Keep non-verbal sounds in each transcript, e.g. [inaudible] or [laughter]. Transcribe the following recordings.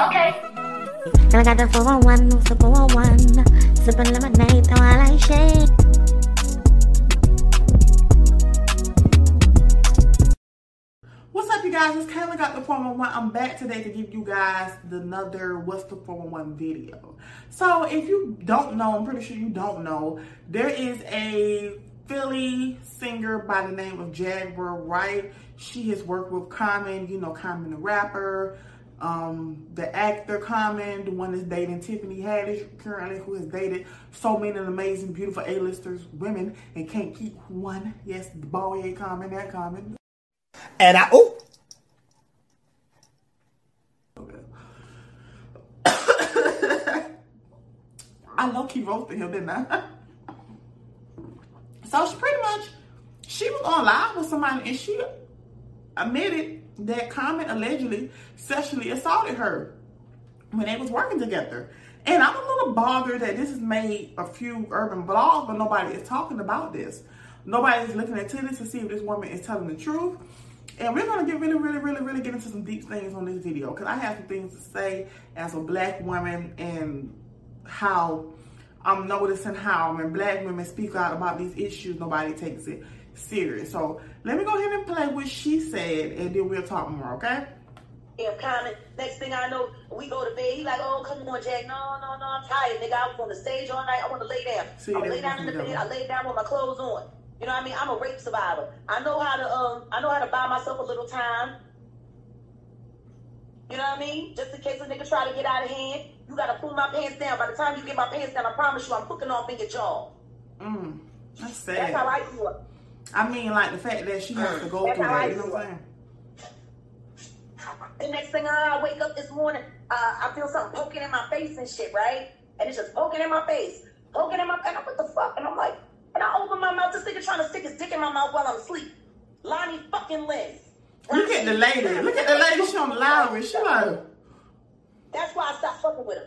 Okay. Girl, I got the 401, what's the 401? Sipping lemonade, though I shade. What's up, you guys? It's Kayla got the 411. I'm back today to give you guys another What's the 411 video. So, if you don't know, I'm pretty sure you don't know, there is a Philly singer by the name of Jaguar Wright. She has worked with Common, you know, Common the rapper, um, the actor Common, the one that's dating Tiffany Haddish currently, who has dated so many amazing, beautiful A-listers, women, and can't keep one. Yes, the boy Common, that Common. And I oh [coughs] I low key roasted him, didn't I? [laughs] so she pretty much she was on live with somebody and she admitted that Common allegedly sexually assaulted her when they was working together. And I'm a little bothered that this has made a few urban blogs, but nobody is talking about this. Nobody is looking into this to see if this woman is telling the truth. And we're gonna get really, really, really, really get into some deep things on this video because I have some things to say as a black woman and how I'm noticing how when black women speak out about these issues, nobody takes it serious. So let me go ahead and play what she said and then we'll talk more, okay? Him Common. Next thing I know, we go to bed. He like, oh, come on, Jack. No, no, no, I'm tired, nigga. I was on the stage all night. I want to lay down. See, I lay down in the bed. I lay down with my clothes on. You know what I mean? I'm a rape survivor. I know how to um. I know how to buy myself a little time. You know what I mean? Just in case a nigga try to get out of hand, you gotta pull my pants down. By the time you get my pants down, I promise you, I'm hooking off in your jaw. Mm, that's sad. That's how I grew up. I mean, like the fact that she has to go That's through how I that, you know what I'm saying? The next thing I wake up this morning, uh, I feel something poking in my face and shit, right? And it's just poking in my face, poking in my and I'm what the fuck? And I'm like, and I open my mouth, this nigga trying to stick his dick in my mouth while I'm asleep. Lonnie fucking Lynn. Look at the lady. Look at the lady. She on with. She like, That's why I stopped fucking with him.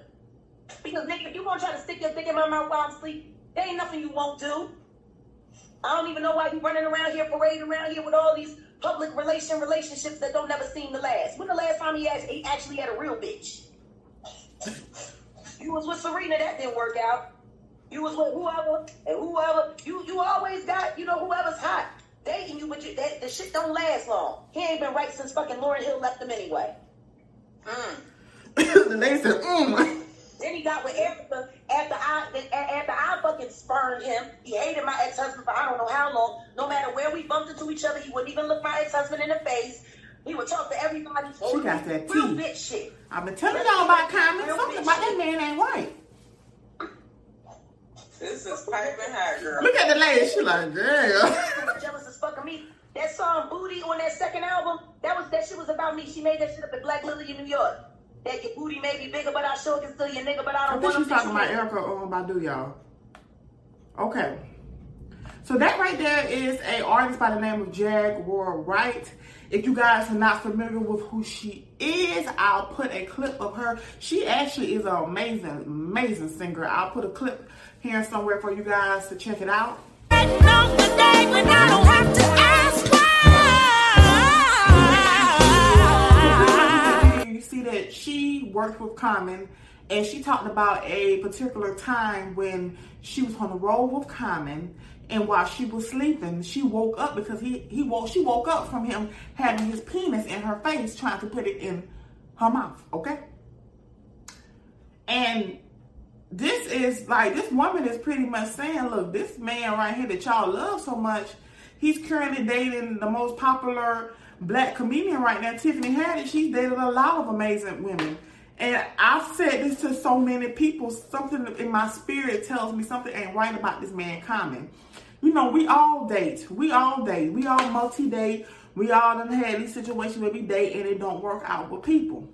Because nigga, if you gonna try to stick your dick in my mouth while I'm asleep, there ain't nothing you won't do. I don't even know why you running around here, parading around here with all these public relation relationships that don't never seem to last. When the last time he, act- he actually had a real bitch? You was with Serena, that didn't work out. You was with whoever and whoever. You you always got you know whoever's hot dating you, but you, that the shit don't last long. He ain't been right since fucking Lauryn Hill left him anyway. Mm. [coughs] the lady said, mm. [laughs] Then he got with Erykah after I a- after I fucking spurned him. He hated my ex husband for I don't know how long. No matter where we bumped into each other, he wouldn't even look my ex husband in the face. He would talk to everybody. She got that real tea. bitch shit. I've been telling y'all about Common. Something about that man ain't right. This is piping hot, girl. Look at the lady. She like, damn. He was jealous as fuck of me. That song "Booty" on that second album, that was that shit was about me. She made that shit up at Black Lily in New York. That your booty may be bigger, but I sure can still your nigga, but I I don't think want she's him talking about Erykah um, Badu, y'all. Okay. So that right there is a artist by the name of Jaguar Wright. If you guys are not familiar with who she is, I'll put a clip of her. She actually is an amazing, amazing singer. I'll put a clip here somewhere for you guys to check it out. See that she worked with Common and she talked about a particular time when she was on the road with Common and while she was sleeping, she woke up because he, he woke she woke up from him having his penis in her face trying to put it in her mouth, okay? And this is like this woman is pretty much saying, look, this man right here that y'all love so much, he's currently dating the most popular black comedian right now, Tiffany Haddish. She's dated a lot of amazing women. And I've said this to so many people, something in my spirit tells me something ain't right about this man Common. You know, we all date. We all date. We all multi-date. We all done had these situations where we date and it don't work out with people.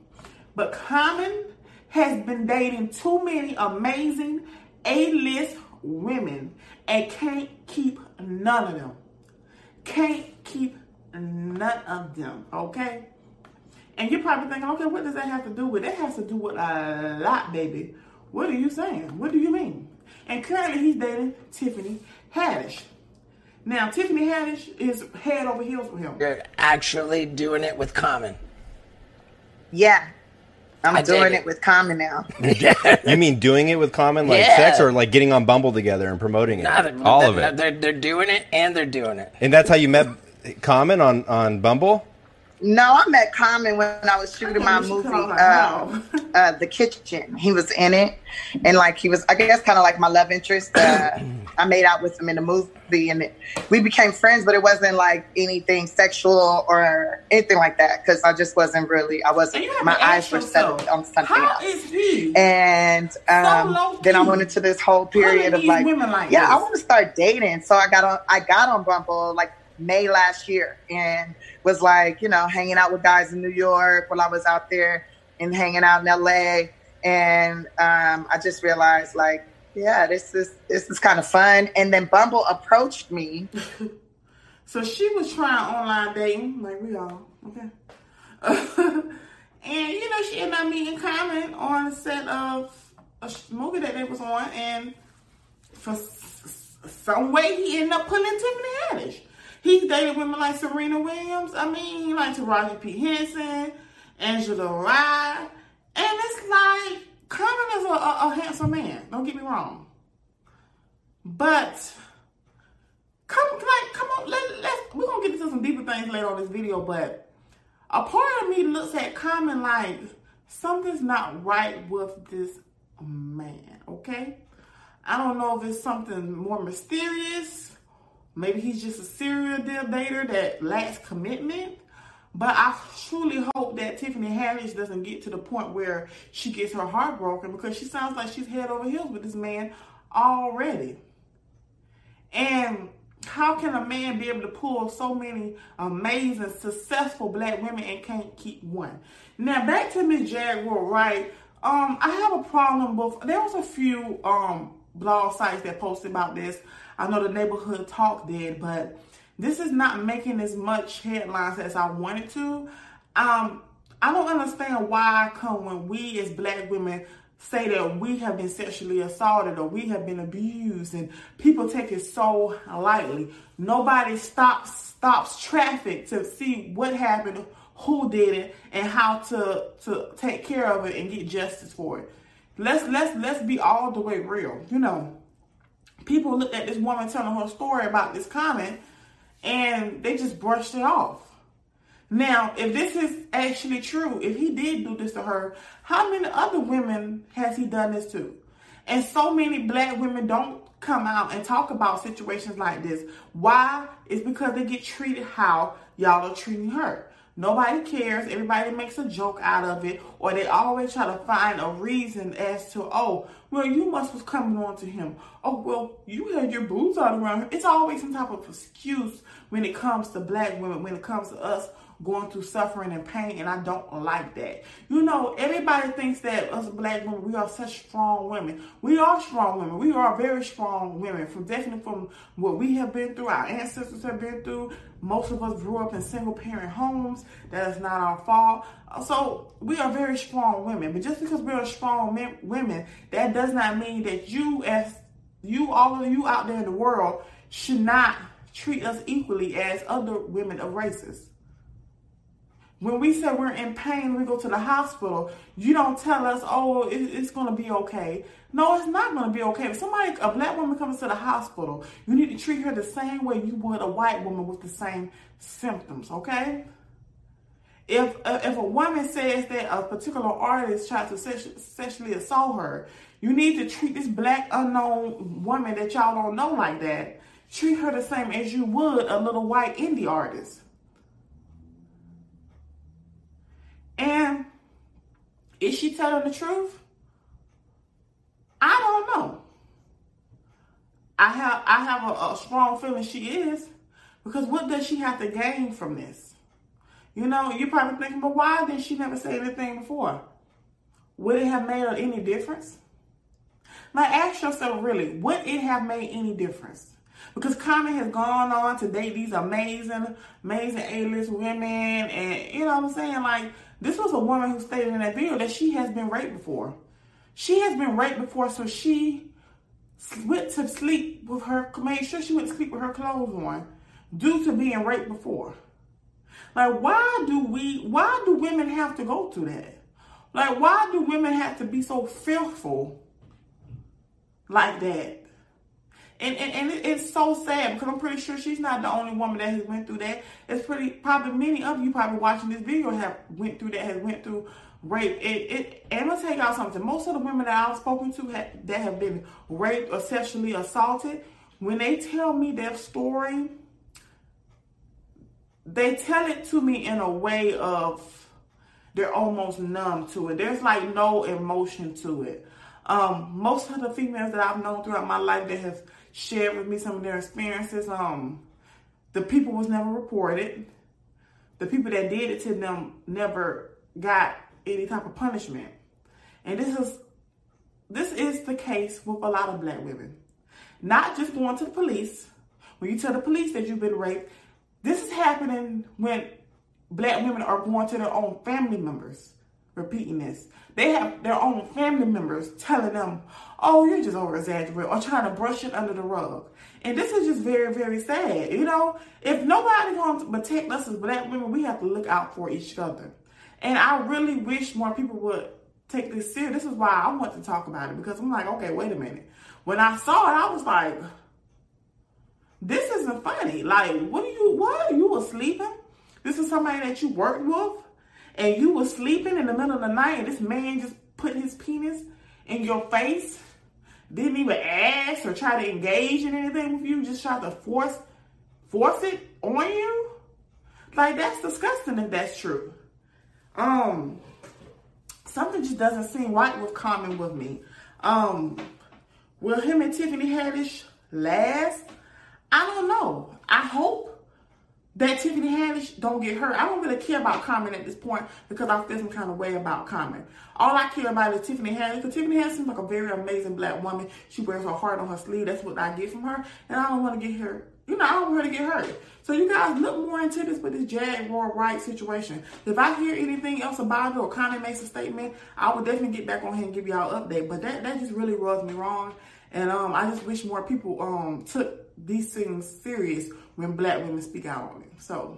But Common has been dating too many amazing A-list women and can't keep none of them. Can't keep none of them, okay? And you're probably thinking, okay, what does that have to do with? It has to do with a lot, baby. What are you saying? What do you mean? And currently he's dating Tiffany Haddish. Now, Tiffany Haddish is head over heels with him. You're actually doing it with Common. Yeah. I'm I doing it. it with Common now. [laughs] You mean doing it with Common like Yeah. sex or like getting on Bumble together and promoting it? Nah, they're- All they're, of it. They're, they're doing it and they're doing it. And that's how you met Common on on Bumble? No, I met Common when I was shooting my movie, cut off my uh, mouth. uh, The Kitchen. He was in it, and like he was, I guess, kind of like my love interest. Uh, I made out with him in the movie, and it, we became friends. But it wasn't like anything sexual or anything like that because I just wasn't really. I wasn't. My eyes were set on something How else. is he? and um, low-key. then I went into this whole period of like, women like yeah, I want to start dating. So I got on, I got on Bumble like May last year, and was like, you know, hanging out with guys in New York while I was out there and hanging out in LA, and um, I just realized like, yeah, this is this is kind of fun. And then Bumble approached me. [laughs] So she was trying online dating, like we all, okay. [laughs] and you know, she ended up meeting Common on a set of a movie that they was on, and for some way he ended up pulling Tiffany Haddish. He's dated women like Serena Williams. I mean, like Taraji P. Henson, Angela Rye, and it's like Common is a, a, a handsome man. Don't get me wrong, but come like come on let, let's we're gonna get into some deeper things later on this video but a part of me looks at common like something's not right with this man okay? I don't know if it's something more mysterious maybe he's just a serial deal dater that lacks commitment but I truly hope that Tiffany Haddish doesn't get to the point where she gets her heart broken because she sounds like she's head over heels with this man already. And how can a man be able to pull so many amazing, successful black women and can't keep one? Now back to Miss Jaguar Wright? Um, I have a problem with there was a few um blog sites that posted about this. I know the neighborhood talk did, but this is not making as much headlines as I wanted to. Um, I don't understand why I come when we as black women say that we have been sexually assaulted or we have been abused and people take it so lightly. Nobody stops stops traffic to see what happened, who did it, and how to to take care of it and get justice for it. Let's let's let's be all the way real. You know, people looked at this woman telling her story about this Common and they just brushed it off. Now, if this is actually true, if he did do this to her, how many other women has he done this to? And so many black women don't come out and talk about situations like this. Why? It's because they get treated how y'all are treating her. Nobody cares. Everybody makes a joke out of it, or they always try to find a reason as to, oh, well, you must was coming on to him. Oh, well, you had your boobs out around him. It's always some type of excuse when it comes to black women, when it comes to us going through suffering and pain, and I don't like that. You know, everybody thinks that us black women, we are such strong women. We are strong women. We are very strong women, from definitely from what we have been through, our ancestors have been through. Most of us grew up in single parent homes. That is not our fault. So we are very strong women. But just because we are strong men, women, that does not mean that you, as you, all of you out there in the world, should not treat us equally as other women of races. When we say we're in pain, we go to the hospital, you don't tell us, oh, it, it's going to be okay. No, it's not going to be okay. If somebody, a black woman comes to the hospital, you need to treat her the same way you would a white woman with the same symptoms, okay? If, uh, if a woman says that a particular artist tried to sexually assault her, you need to treat this black unknown woman that y'all don't know like that. Treat her the same as you would a little white indie artist. And is she telling the truth? I don't know. I have I have a, a, strong feeling she is, because what does she have to gain from this? You know, you're probably thinking, but why did she never say anything before? Would it have made any difference? Now ask yourself really, would it have made any difference? Because Common has gone on to date these amazing, amazing A-list women, and you know what I'm saying? Like, this was a woman who stated in that video that she has been raped before. She has been raped before, so she went to sleep with her, made sure she went to sleep with her clothes on due to being raped before. Like, why do we, why do women have to go through that? Like, why do women have to be so fearful like that? And, and, and it's so sad because I'm pretty sure she's not the only woman that has went through that. It's pretty probably many of you probably watching this video have went through that has went through rape. It, it and gonna tell y'all something. Most of the women that I've spoken to have, that have been raped or sexually assaulted, when they tell me their story, they tell it to me in a way of they're almost numb to it. There's like no emotion to it. Um, most of the females that I've known throughout my life that have shared with me some of their experiences, um, the people was never reported. The people that did it to them never got any type of punishment. And this is this is the case with a lot of black women. Not just going to the police. When you tell the police that you've been raped, this is happening when black women are going to their own family members repeating this. They have their own family members telling them, oh, you're just over exaggerating or trying to brush it under the rug. And this is just very, very sad. You know, if nobody wants to protect us as black women, we have to look out for each other. And I really wish more people would take this serious. This is why I want to talk about it because I'm like, okay, wait a minute. When I saw it, I was like, this isn't funny. Like, what are you, what? You were sleeping? This is somebody that you worked with and you were sleeping in the middle of the night and this man just put his penis in your face, didn't even ask or try to engage in anything with you, just tried to force, force it on you? Like, that's disgusting if that's true um, something just doesn't seem right with Common with me. Um, will him and Tiffany Haddish last? I don't know. I hope that Tiffany Haddish don't get hurt. I don't really care about Common at this point because I feel some kind of way about Common. All I care about is Tiffany Haddish because Tiffany Haddish seems like a very amazing black woman. She wears her heart on her sleeve. That's what I get from her. And I don't want to get her, you know, I don't want her to get hurt. So you guys look more into this with this Jaguar Wright situation. If I hear anything else about it or Connie makes a statement, I will definitely get back on here and give y'all an update. But that, that just really rubs me wrong. And um, I just wish more people um took these things serious when black women speak out on it. So